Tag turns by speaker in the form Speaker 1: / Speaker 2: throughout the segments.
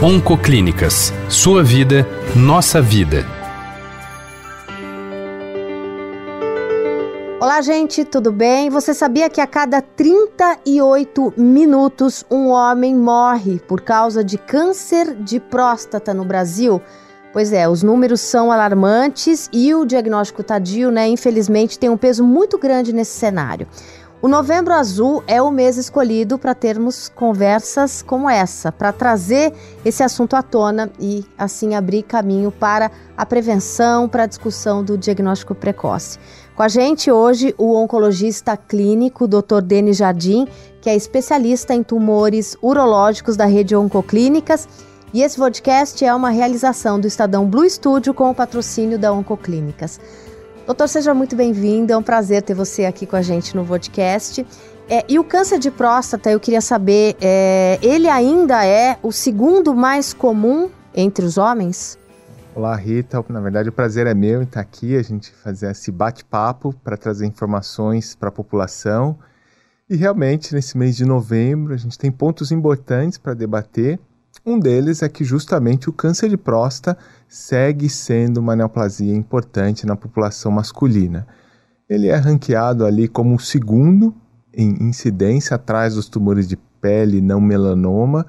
Speaker 1: Oncoclínicas. Sua vida, nossa vida.
Speaker 2: Olá, gente, tudo bem? Você sabia que a cada 38 minutos um homem morre por causa de câncer de próstata no Brasil? Pois é, os números são alarmantes e o diagnóstico tardio, né, infelizmente, tem um peso muito grande nesse cenário. O Novembro Azul é o mês escolhido para termos conversas como essa, para trazer esse assunto à tona e assim abrir caminho para a prevenção, para a discussão do diagnóstico precoce. Com a gente hoje o oncologista clínico Dr. Denis Jardim, que é especialista em tumores urológicos da rede Oncoclínicas, e esse podcast é uma realização do Estadão Blue Studio com o patrocínio da Oncoclínicas. Doutor, seja muito bem-vindo. É um prazer ter você aqui com a gente no podcast. É, e o câncer de próstata, eu queria saber, é, ele ainda é o segundo mais comum entre os homens?
Speaker 3: Olá, Rita. Na verdade, o prazer é meu estar aqui, a gente fazer esse bate-papo para trazer informações para a população. E realmente, nesse mês de novembro, a gente tem pontos importantes para debater. Um deles é que justamente o câncer de próstata segue sendo uma neoplasia importante na população masculina. Ele é ranqueado ali como o segundo em incidência atrás dos tumores de pele não melanoma,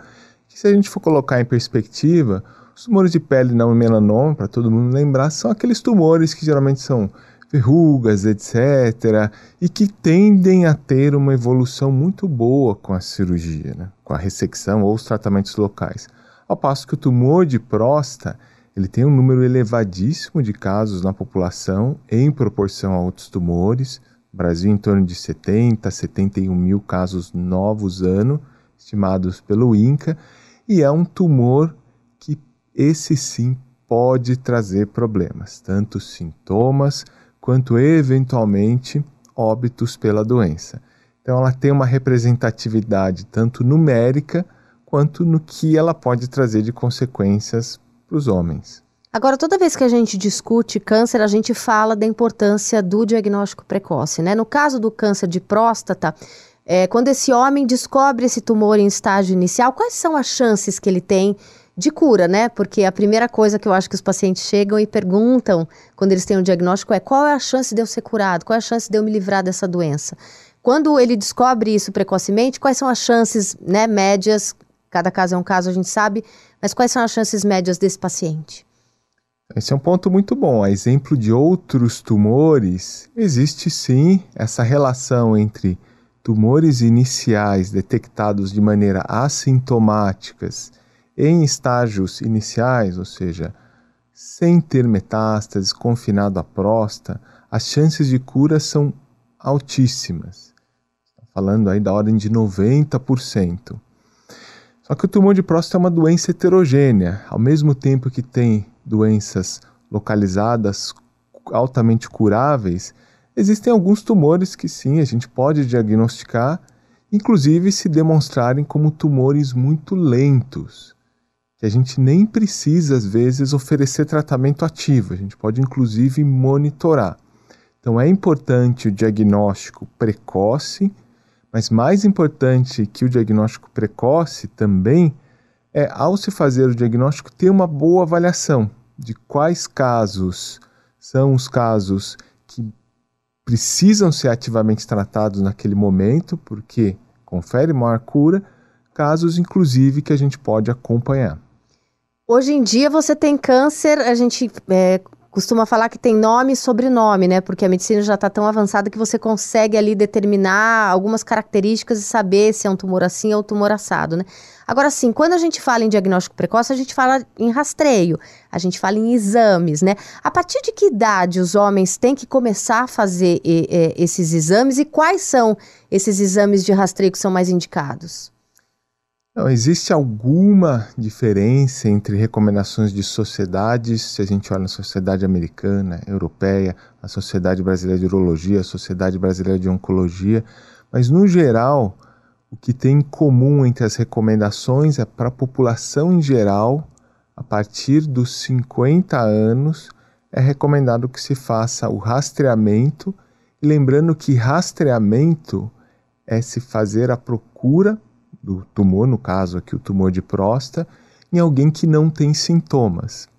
Speaker 3: que se a gente for colocar em perspectiva, os tumores de pele não melanoma, para todo mundo lembrar, são aqueles tumores que geralmente são verrugas, etc., e que tendem a ter uma evolução muito boa com a cirurgia, né? com a ressecção ou os tratamentos locais. Ao passo que o tumor de próstata ele tem um número elevadíssimo de casos na população em proporção a outros tumores. Brasil em torno de 70, 71 mil casos novos ano, estimados pelo INCA, e é um tumor que esse sim pode trazer problemas, tanto sintomas quanto eventualmente óbitos pela doença. Então ela tem uma representatividade tanto numérica quanto no que ela pode trazer de consequências para os homens.
Speaker 2: Agora, toda vez que a gente discute câncer, a gente fala da importância do diagnóstico precoce, né? No caso do câncer de próstata, é, quando esse homem descobre esse tumor em estágio inicial, quais são as chances que ele tem de cura, né? Porque a primeira coisa que eu acho que os pacientes chegam e perguntam quando eles têm um diagnóstico é qual é a chance de eu ser curado, qual é a chance de eu me livrar dessa doença. Quando ele descobre isso precocemente, quais são as chances, né, médias? Cada caso é um caso, a gente sabe, mas quais são as chances médias desse paciente?
Speaker 3: Esse é um ponto muito bom. A exemplo de outros tumores, existe sim essa relação entre tumores iniciais detectados de maneira assintomáticas em estágios iniciais, ou seja, sem ter metástases, confinado à próstata, as chances de cura são altíssimas. Falando aí da ordem de 90%. Só que o tumor de próstata é uma doença heterogênea. Ao mesmo tempo que tem doenças localizadas altamente curáveis, existem alguns tumores que sim, a gente pode diagnosticar, inclusive se demonstrarem como tumores muito lentos, que a gente nem precisa às vezes oferecer tratamento ativo, a gente pode inclusive monitorar. Então é importante o diagnóstico precoce mas mais importante que o diagnóstico precoce também é, ao se fazer o diagnóstico, ter uma boa avaliação de quais casos são os casos que precisam ser ativamente tratados naquele momento, porque confere maior cura, casos inclusive que a gente pode acompanhar.
Speaker 2: Hoje em dia você tem câncer, a gente é, costuma falar que tem nome e sobrenome, né? Porque a medicina já está tão avançada que você consegue ali determinar algumas características e saber se é um tumor assim ou um tumor assado, né? Agora, sim, quando a gente fala em diagnóstico precoce, a gente fala em rastreio, a gente fala em exames, né? A partir de que idade os homens têm que começar a fazer e, e, esses exames e quais são esses exames de rastreio que são mais indicados?
Speaker 3: Não, existe alguma diferença entre recomendações de sociedades, se a gente olha na sociedade americana, europeia, a Sociedade Brasileira de Urologia, a Sociedade Brasileira de Oncologia, mas no geral, o que tem em comum entre as recomendações é para a população em geral, a partir dos 50 anos, é recomendado que se faça o rastreamento, e lembrando que rastreamento é se fazer a procura do tumor, no caso aqui o tumor de próstata, em alguém que não tem sintomas,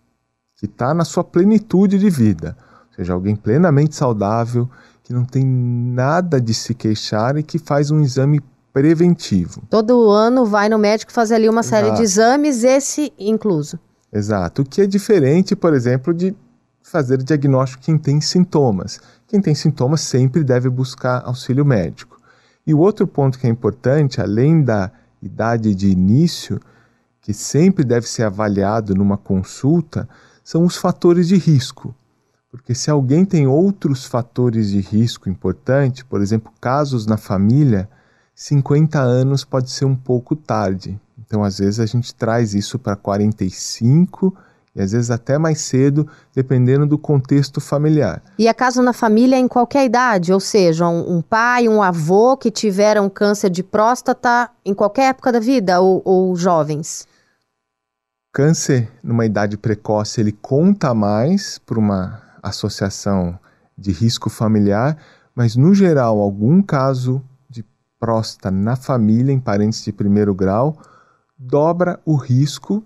Speaker 3: que está na sua plenitude de vida, ou seja, alguém plenamente saudável, que não tem nada de se queixar e que faz um exame preventivo.
Speaker 2: Todo ano vai no médico fazer ali uma Exato. série de exames, esse incluso.
Speaker 3: Exato. O que é diferente, por exemplo, de fazer diagnóstico quem tem sintomas. Quem tem sintomas sempre deve buscar auxílio médico. E o outro ponto que é importante, além da idade de início, que sempre deve ser avaliado numa consulta, são os fatores de risco. Porque se alguém tem outros fatores de risco importante, por exemplo, casos na família, 50 anos pode ser um pouco tarde. Então, às vezes, a gente traz isso para 45 e às vezes até mais cedo, dependendo do contexto familiar.
Speaker 2: E é caso na família em qualquer idade, ou seja, um, um, pai, um avô que tiveram câncer de próstata em qualquer época da vida ou, ou jovens?
Speaker 3: Câncer numa idade precoce ele conta mais para uma associação de risco familiar, mas no geral algum caso de próstata na família em parentes de primeiro grau dobra o risco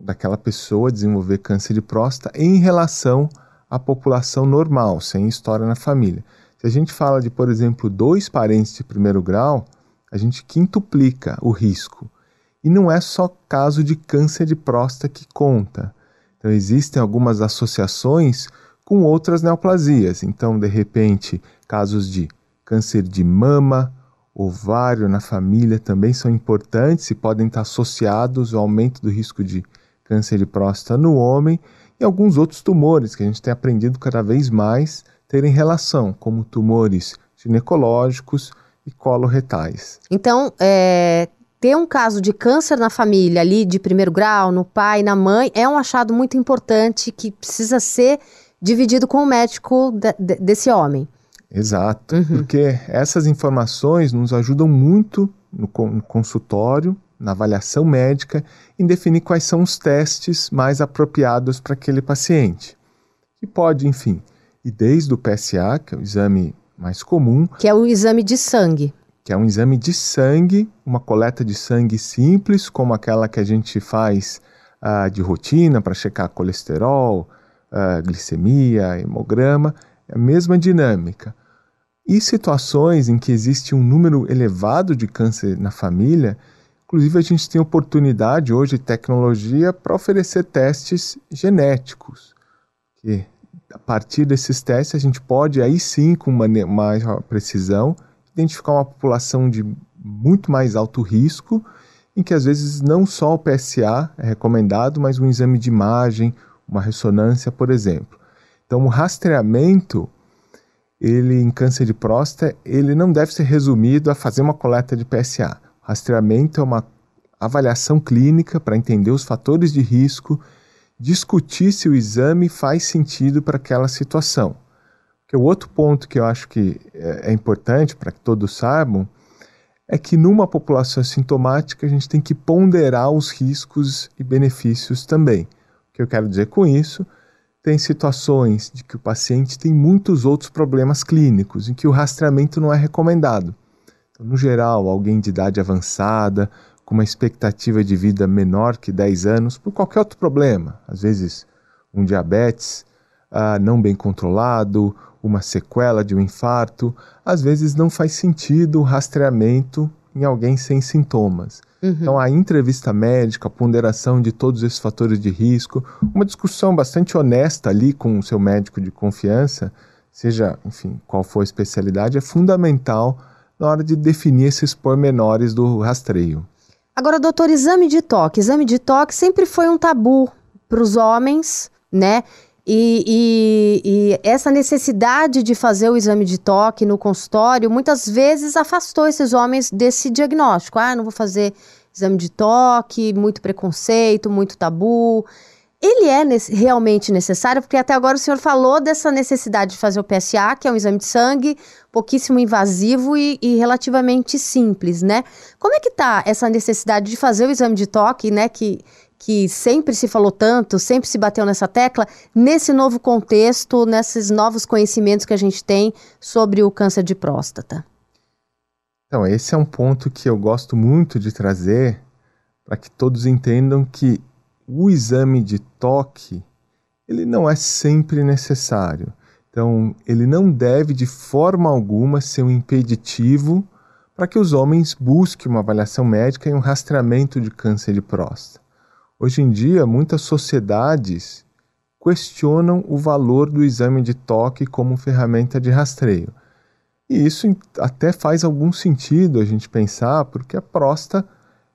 Speaker 3: daquela pessoa desenvolver câncer de próstata em relação à população normal, sem história na família. Se a gente fala de, por exemplo, dois parentes de primeiro grau, a gente quintuplica o risco. E não é só caso de câncer de próstata que conta. Então, existem algumas associações com outras neoplasias. Então, de repente, casos de câncer de mama, ovário na família também são importantes e podem estar associados ao aumento do risco de câncer de próstata no homem e alguns outros tumores que a gente tem aprendido cada vez mais terem relação, como tumores ginecológicos e coloretais.
Speaker 2: Então, é, ter um caso de câncer na família ali de primeiro grau, no pai, na mãe, é um achado muito importante que precisa ser dividido com o médico de, de, desse homem.
Speaker 3: Exato, uhum. porque essas informações nos ajudam muito no, no consultório na avaliação médica, em definir quais são os testes mais apropriados para aquele paciente. Que pode, enfim, ir desde o PSA, que é o exame mais comum.
Speaker 2: Que é o exame de sangue.
Speaker 3: Que é um exame de sangue, uma coleta de sangue simples, como aquela que a gente faz uh, de rotina para checar colesterol, uh, glicemia, hemograma, é a mesma dinâmica. E situações em que existe um número elevado de câncer na família, Inclusive, a gente tem oportunidade hoje, tecnologia, para oferecer testes genéticos. Que a partir desses testes, a gente pode, aí sim, com maior precisão, identificar uma população de muito mais alto risco, em que às vezes não só o PSA é recomendado, mas um exame de imagem, uma ressonância, por exemplo. Então, o rastreamento ele em câncer de próstata, ele não deve ser resumido a fazer uma coleta de PSA. Rastreamento é uma avaliação clínica para entender os fatores de risco, discutir se o exame faz sentido para aquela situação. Porque o outro ponto que eu acho que é, é importante para que todos saibam é que numa população sintomática a gente tem que ponderar os riscos e benefícios também. O que eu quero dizer com isso? Tem situações de que o paciente tem muitos outros problemas clínicos em que o rastreamento não é recomendado. Então, no geral, alguém de idade avançada, com uma expectativa de vida menor que 10 anos, por qualquer outro problema, às vezes um diabetes ah, não bem controlado, uma sequela de um infarto, às vezes não faz sentido o rastreamento em alguém sem sintomas. Uhum. Então, a entrevista médica, a ponderação de todos esses fatores de risco, uma discussão bastante honesta ali com o seu médico de confiança, seja, enfim, qual for a especialidade, é fundamental na hora de definir esses pormenores do rastreio.
Speaker 2: Agora, doutor, exame de toque. Exame de toque sempre foi um tabu para os homens, né? E, e, e, essa necessidade de fazer o exame de toque no consultório muitas vezes afastou esses homens desse diagnóstico. Ah, não vou fazer exame de toque, muito preconceito, muito tabu. Ele é nesse, realmente necessário, porque até agora o senhor falou dessa necessidade de fazer o PSA, que é um exame de sangue pouquíssimo invasivo e, e relativamente simples, né? Como é que tá essa necessidade de fazer o exame de toque, né? Que, que sempre se falou tanto, sempre se bateu nessa tecla, nesse novo contexto, nesses novos conhecimentos que a gente tem sobre o câncer de próstata?
Speaker 3: Então, esse é um ponto que eu gosto muito de trazer para que todos entendam que o exame de toque ele não é sempre necessário. Então, ele não deve de forma alguma ser um impeditivo para que os homens busquem uma avaliação médica e um rastreamento de câncer de próstata. Hoje em dia, muitas sociedades questionam o valor do exame de toque como ferramenta de rastreio. E isso até faz algum sentido a gente pensar, porque a próstata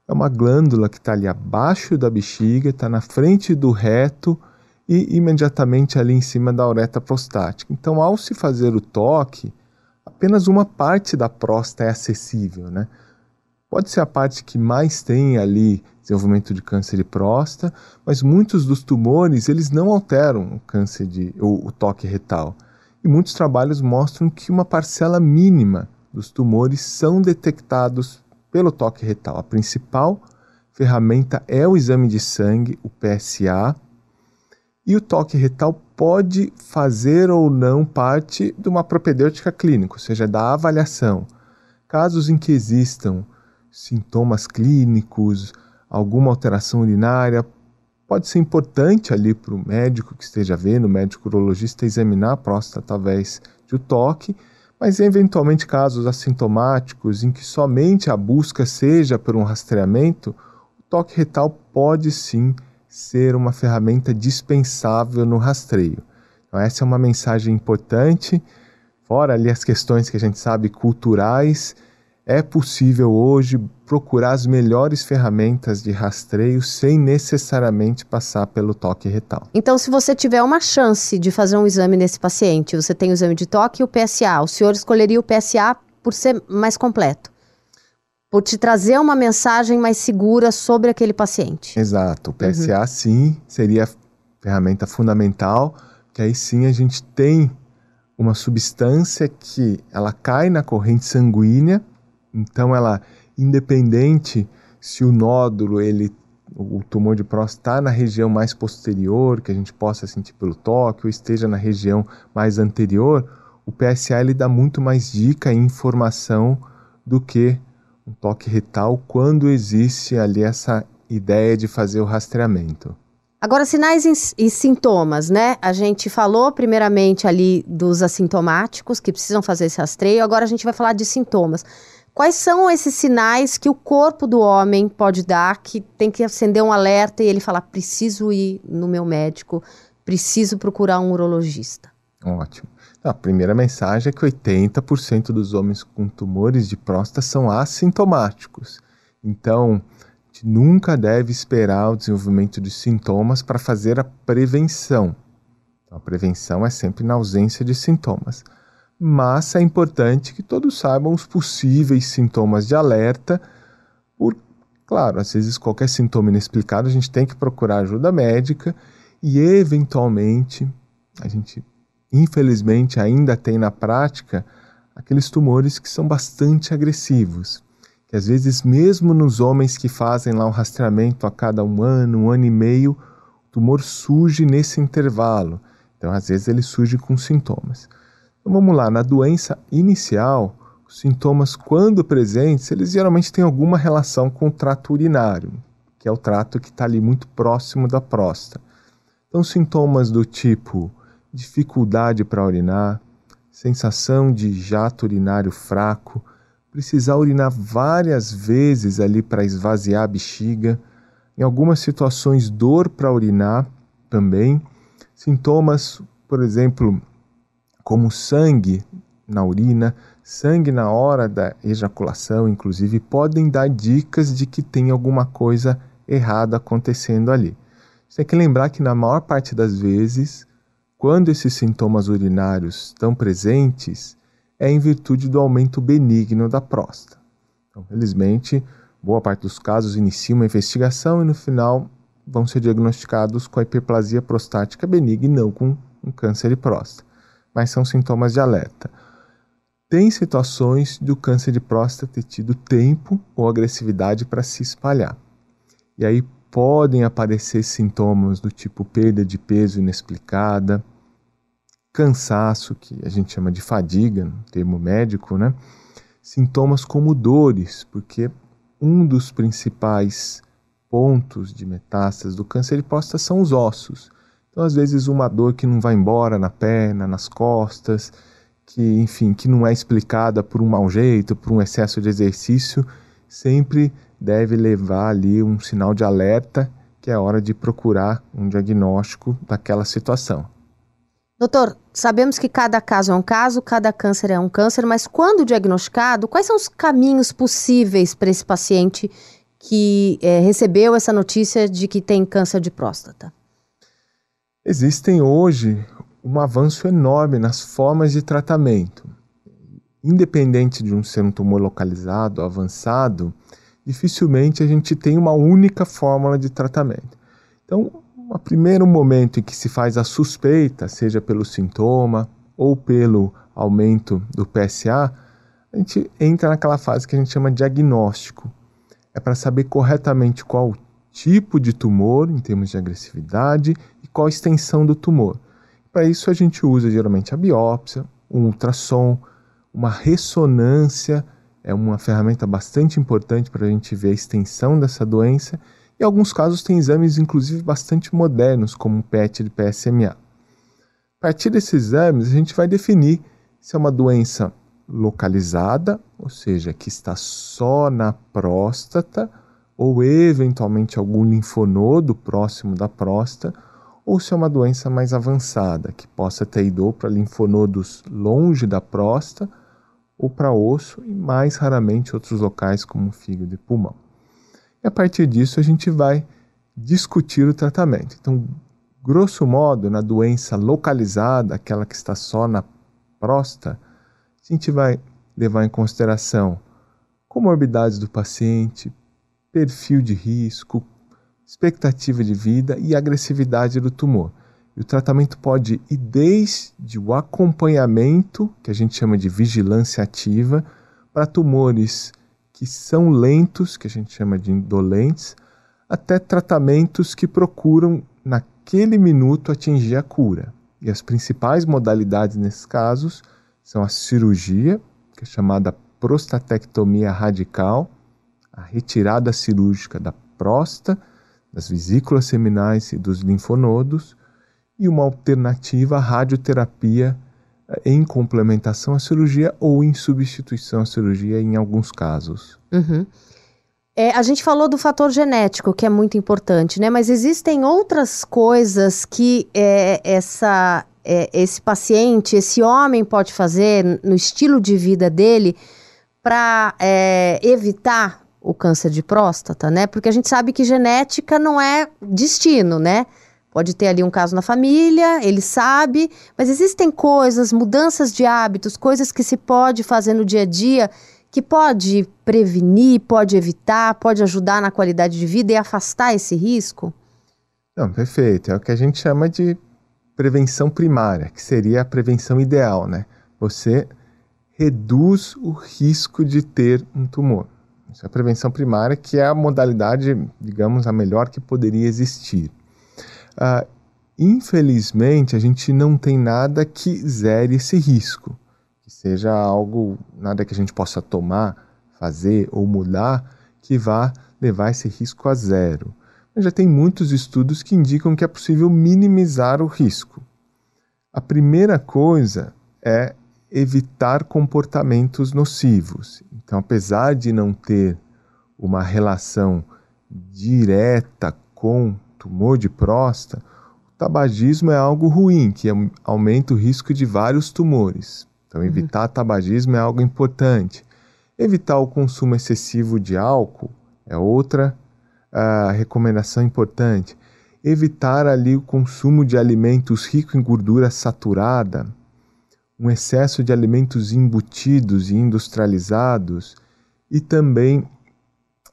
Speaker 3: é uma glândula que está ali abaixo da bexiga, está na frente do reto e imediatamente ali em cima da uretra prostática. Então, ao se fazer o toque, apenas uma parte da próstata é acessível, né? Pode ser a parte que mais tem ali desenvolvimento de câncer de próstata, mas muitos dos tumores eles não alteram o câncer de o, o toque retal. E muitos trabalhos mostram que uma parcela mínima dos tumores são detectados pelo toque retal. A principal ferramenta é o exame de sangue, o PSA, e o toque retal pode fazer ou não parte de uma propedêutica clínica, ou seja, da avaliação. Casos em que existam sintomas clínicos, alguma alteração urinária, pode ser importante ali para o médico que esteja vendo, o médico urologista, examinar a próstata através de toque, mas eventualmente casos assintomáticos em que somente a busca seja por um rastreamento, o toque retal pode sim ser uma ferramenta dispensável no rastreio. Então, essa é uma mensagem importante. Fora ali as questões que a gente sabe culturais, é possível hoje procurar as melhores ferramentas de rastreio sem necessariamente passar pelo toque retal.
Speaker 2: Então, se você tiver uma chance de fazer um exame nesse paciente, você tem o exame de toque e o PSA, o senhor escolheria o PSA por ser mais completo? por te trazer uma mensagem mais segura sobre aquele paciente.
Speaker 3: Exato. O PSA, uhum. sim, seria a ferramenta fundamental, que aí sim a gente tem uma substância que ela cai na corrente sanguínea, então ela, independente se o nódulo, ele, o tumor de próstata está na região mais posterior, que a gente possa sentir pelo toque, ou esteja na região mais anterior, o PSA ele dá muito mais dica e informação do que um toque retal quando existe ali essa ideia de fazer o rastreamento.
Speaker 2: Agora, sinais e sintomas, né? A gente falou primeiramente ali dos assintomáticos que precisam fazer esse rastreio, agora a gente vai falar de sintomas. Quais são esses sinais que o corpo do homem pode dar que tem que acender um alerta e ele falar: preciso ir no meu médico, preciso procurar um urologista?
Speaker 3: Ótimo. A primeira mensagem é que 80% dos homens com tumores de próstata são assintomáticos. Então, nunca deve esperar o desenvolvimento de sintomas para fazer a prevenção. Então, a prevenção é sempre na ausência de sintomas. Mas é importante que todos saibam os possíveis sintomas de alerta. Por, claro, às vezes qualquer sintoma inexplicado a gente tem que procurar ajuda médica e, eventualmente, a gente infelizmente ainda tem na prática aqueles tumores que são bastante agressivos, que às vezes mesmo nos homens que fazem lá um rastreamento a cada um ano, um ano e meio, o tumor surge nesse intervalo. Então às vezes ele surge com sintomas. Então vamos lá, na doença inicial, os sintomas quando presentes, eles geralmente têm alguma relação com o trato urinário, que é o trato que está ali muito próximo da próstata. Então sintomas do tipo dificuldade para urinar, sensação de jato urinário fraco, precisar urinar várias vezes ali para esvaziar a bexiga, em algumas situações dor para urinar também, sintomas, por exemplo, como sangue na urina, sangue na hora da ejaculação, inclusive, podem dar dicas de que tem alguma coisa errada acontecendo ali. Você tem que lembrar que na maior parte das vezes quando esses sintomas urinários estão presentes, é em virtude do aumento benigno da próstata. Então, felizmente, boa parte dos casos inicia uma investigação e no final vão ser diagnosticados com a hiperplasia prostática benigna e não com um câncer de próstata. Mas são sintomas de alerta. Tem situações do câncer de próstata ter tido tempo ou agressividade para se espalhar. E aí podem aparecer sintomas do tipo perda de peso inexplicada, cansaço, que a gente chama de fadiga, no termo médico, né? Sintomas como dores, porque um dos principais pontos de metástase do câncer de próstata são os ossos. Então, às vezes, uma dor que não vai embora na perna, nas costas, que, enfim, que não é explicada por um mau jeito, por um excesso de exercício, sempre deve levar ali um sinal de alerta que é hora de procurar um diagnóstico daquela situação.
Speaker 2: Doutor, sabemos que cada caso é um caso, cada câncer é um câncer, mas quando diagnosticado, quais são os caminhos possíveis para esse paciente que é, recebeu essa notícia de que tem câncer de próstata?
Speaker 3: Existem hoje um avanço enorme nas formas de tratamento. Independente de um ser um tumor localizado, avançado, dificilmente a gente tem uma única fórmula de tratamento. Então, o primeiro momento em que se faz a suspeita, seja pelo sintoma ou pelo aumento do PSA, a gente entra naquela fase que a gente chama de diagnóstico. É para saber corretamente qual tipo de tumor, em termos de agressividade, e qual a extensão do tumor. Para isso, a gente usa geralmente a biópsia, um ultrassom, uma ressonância, é uma ferramenta bastante importante para a gente ver a extensão dessa doença. E alguns casos tem exames, inclusive, bastante modernos, como o PET de PSMA. A partir desses exames, a gente vai definir se é uma doença localizada, ou seja, que está só na próstata, ou eventualmente algum linfonodo próximo da próstata, ou se é uma doença mais avançada, que possa ter ido para linfonodos longe da próstata ou para osso e mais raramente outros locais como fígado e pulmão. E a partir disso a gente vai discutir o tratamento. Então, grosso modo, na doença localizada, aquela que está só na próstata, a gente vai levar em consideração comorbidades do paciente, perfil de risco, expectativa de vida e agressividade do tumor. E o tratamento pode ir desde o acompanhamento, que a gente chama de vigilância ativa, para tumores que são lentos, que a gente chama de indolentes, até tratamentos que procuram, naquele minuto, atingir a cura. E as principais modalidades nesses casos são a cirurgia, que é chamada prostatectomia radical, a retirada cirúrgica da próstata, das vesículas seminais e dos linfonodos, e uma alternativa à radioterapia eh, em complementação à cirurgia ou em substituição à cirurgia em alguns casos.
Speaker 2: Uhum. É, a gente falou do fator genético, que é muito importante, né? Mas existem outras coisas que é, essa, é, esse paciente, esse homem pode fazer no estilo de vida dele para é, evitar o câncer de próstata, né? Porque a gente sabe que genética não é destino, né? Pode ter ali um caso na família, ele sabe, mas existem coisas, mudanças de hábitos, coisas que se pode fazer no dia a dia que pode prevenir, pode evitar, pode ajudar na qualidade de vida e afastar esse risco?
Speaker 3: Não, perfeito. É o que a gente chama de prevenção primária, que seria a prevenção ideal, né? Você reduz o risco de ter um tumor. Isso é a prevenção primária, que é a modalidade, digamos, a melhor que poderia existir. Uh, infelizmente, a gente não tem nada que zere esse risco, que seja algo, nada que a gente possa tomar, fazer ou mudar que vá levar esse risco a zero. Mas já tem muitos estudos que indicam que é possível minimizar o risco. A primeira coisa é evitar comportamentos nocivos. Então, apesar de não ter uma relação direta com tumor de próstata, o tabagismo é algo ruim, que aumenta o risco de vários tumores. Então, uhum. evitar tabagismo é algo importante. Evitar o consumo excessivo de álcool é outra uh, recomendação importante. Evitar ali o consumo de alimentos ricos em gordura saturada, um excesso de alimentos embutidos e industrializados e também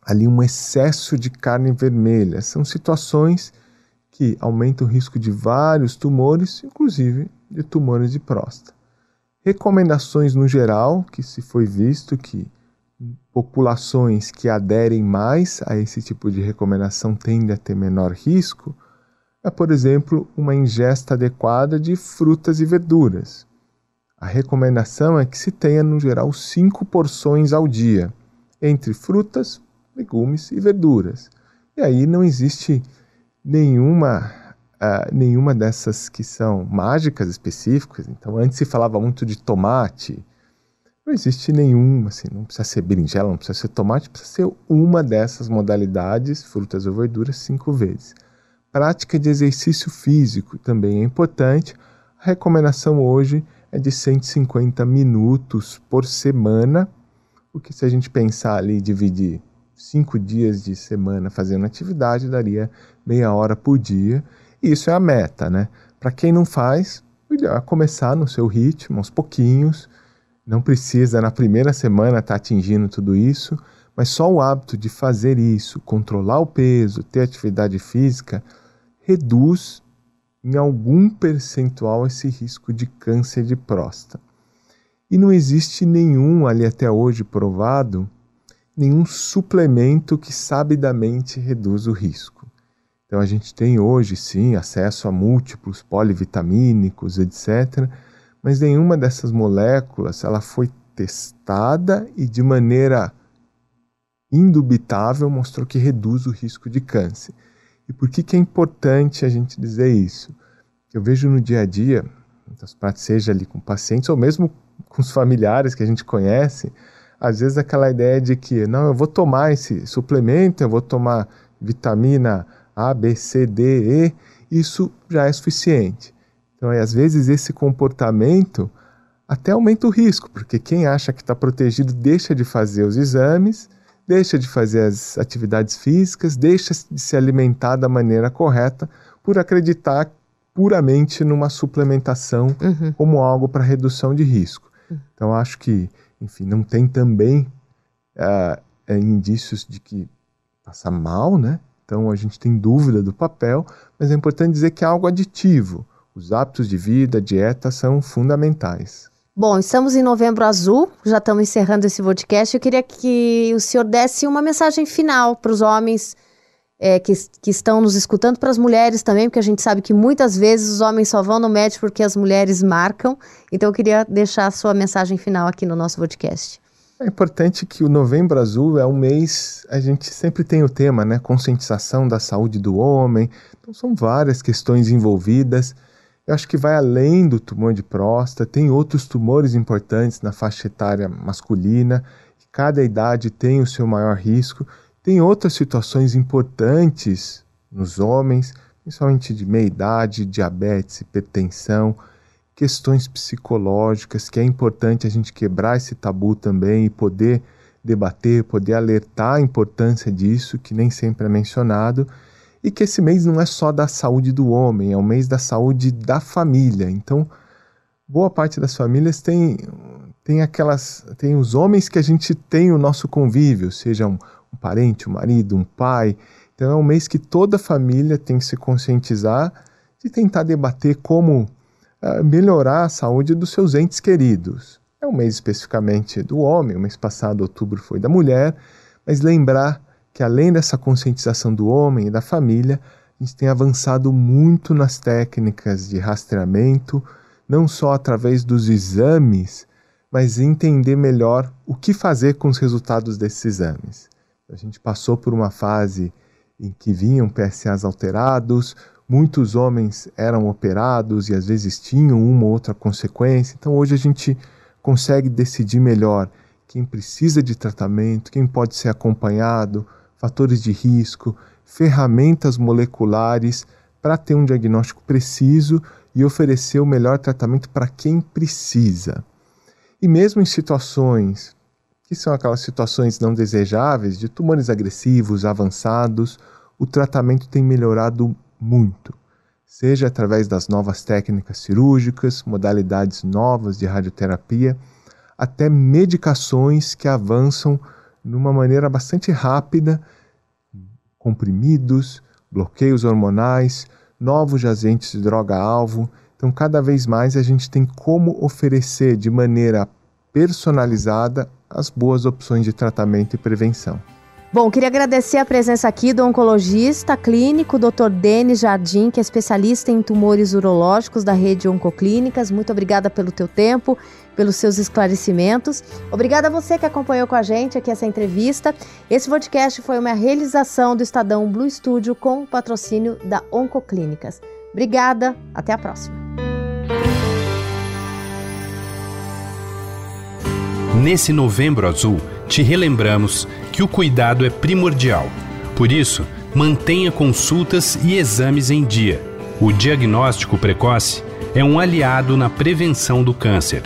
Speaker 3: ali um excesso de carne vermelha. São situações que aumentam o risco de vários tumores, inclusive de tumores de próstata. Recomendações no geral, que se foi visto que populações que aderem mais a esse tipo de recomendação tendem a ter menor risco, é, por exemplo, uma ingesta adequada de frutas e verduras. A recomendação é que se tenha, no geral, cinco porções ao dia, entre frutas, legumes e verduras. E aí não existe nenhuma, uh, nenhuma dessas que são mágicas específicas. Então, antes se falava muito de tomate. Não existe nenhuma, assim, não precisa ser berinjela, não precisa ser tomate, precisa ser uma dessas modalidades, frutas ou verduras, cinco vezes. Prática de exercício físico também é importante. A recomendação hoje é de 150 minutos por semana, o que se a gente pensar ali dividir cinco dias de semana fazendo atividade, daria meia hora por dia. Isso é a meta, né? Para quem não faz, ideal é começar no seu ritmo, aos pouquinhos. Não precisa na primeira semana estar tá atingindo tudo isso, mas só o hábito de fazer isso, controlar o peso, ter atividade física, reduz em algum percentual esse risco de câncer de próstata. E não existe nenhum ali até hoje provado nenhum suplemento que sabidamente reduz o risco. Então a gente tem hoje sim acesso a múltiplos polivitamínicos, etc, mas nenhuma dessas moléculas ela foi testada e de maneira indubitável mostrou que reduz o risco de câncer. E por que, que é importante a gente dizer isso? Eu vejo no dia a dia, partes seja ali com pacientes ou mesmo com os familiares que a gente conhece, às vezes aquela ideia de que não, eu vou tomar esse suplemento, eu vou tomar vitamina A, B, C, D, E, isso já é suficiente. Então, às vezes esse comportamento até aumenta o risco, porque quem acha que está protegido deixa de fazer os exames, deixa de fazer as atividades físicas, deixa de se alimentar da maneira correta por acreditar puramente numa suplementação uhum. como algo para redução de risco. Uhum. Então, acho que enfim, não tem também uh, indícios de que passa mal, né? Então a gente tem dúvida do papel, mas é importante dizer que é algo aditivo. Os hábitos de vida, dieta são fundamentais.
Speaker 2: Bom, estamos em novembro azul, já estamos encerrando esse podcast. Eu queria que o senhor desse uma mensagem final para os homens é, que, que estão nos escutando, para as mulheres também, porque a gente sabe que muitas vezes os homens só vão no médico porque as mulheres marcam. Então eu queria deixar a sua mensagem final aqui no nosso podcast.
Speaker 3: É importante que o Novembro Azul é um mês, a gente sempre tem o tema, né? Conscientização da saúde do homem. Então são várias questões envolvidas. Eu acho que vai além do tumor de próstata, tem outros tumores importantes na faixa etária masculina. Cada idade tem o seu maior risco. Tem outras situações importantes nos homens, principalmente de meia idade, diabetes, hipertensão, questões psicológicas, que é importante a gente quebrar esse tabu também e poder debater, poder alertar a importância disso, que nem sempre é mencionado, e que esse mês não é só da saúde do homem, é o mês da saúde da família. Então, boa parte das famílias tem tem aquelas tem os homens que a gente tem o nosso convívio, sejam um parente, um marido, um pai. Então é um mês que toda família tem que se conscientizar de tentar debater como uh, melhorar a saúde dos seus entes queridos. É um mês especificamente do homem, o mês passado, outubro, foi da mulher, mas lembrar que além dessa conscientização do homem e da família, a gente tem avançado muito nas técnicas de rastreamento, não só através dos exames, mas entender melhor o que fazer com os resultados desses exames. A gente passou por uma fase em que vinham PSAs alterados, muitos homens eram operados e às vezes tinham uma ou outra consequência. Então hoje a gente consegue decidir melhor quem precisa de tratamento, quem pode ser acompanhado, fatores de risco, ferramentas moleculares para ter um diagnóstico preciso e oferecer o melhor tratamento para quem precisa. E mesmo em situações que são aquelas situações não desejáveis de tumores agressivos avançados, o tratamento tem melhorado muito, seja através das novas técnicas cirúrgicas, modalidades novas de radioterapia, até medicações que avançam de uma maneira bastante rápida, comprimidos, bloqueios hormonais, novos agentes de droga-alvo. Então, cada vez mais a gente tem como oferecer de maneira personalizada as boas opções de tratamento e prevenção.
Speaker 2: Bom, queria agradecer a presença aqui do oncologista clínico Dr. Denis Jardim, que é especialista em tumores urológicos da rede Oncoclínicas. Muito obrigada pelo teu tempo, pelos seus esclarecimentos. Obrigada a você que acompanhou com a gente aqui essa entrevista. Esse podcast foi uma realização do Estadão Blue Studio com patrocínio da Oncoclínicas. Obrigada, até a próxima.
Speaker 1: Nesse Novembro Azul, te relembramos que o cuidado é primordial. Por isso, mantenha consultas e exames em dia. O diagnóstico precoce é um aliado na prevenção do câncer.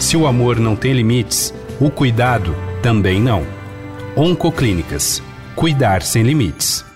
Speaker 1: Se o amor não tem limites, o cuidado também não. Oncoclínicas. Cuidar sem limites.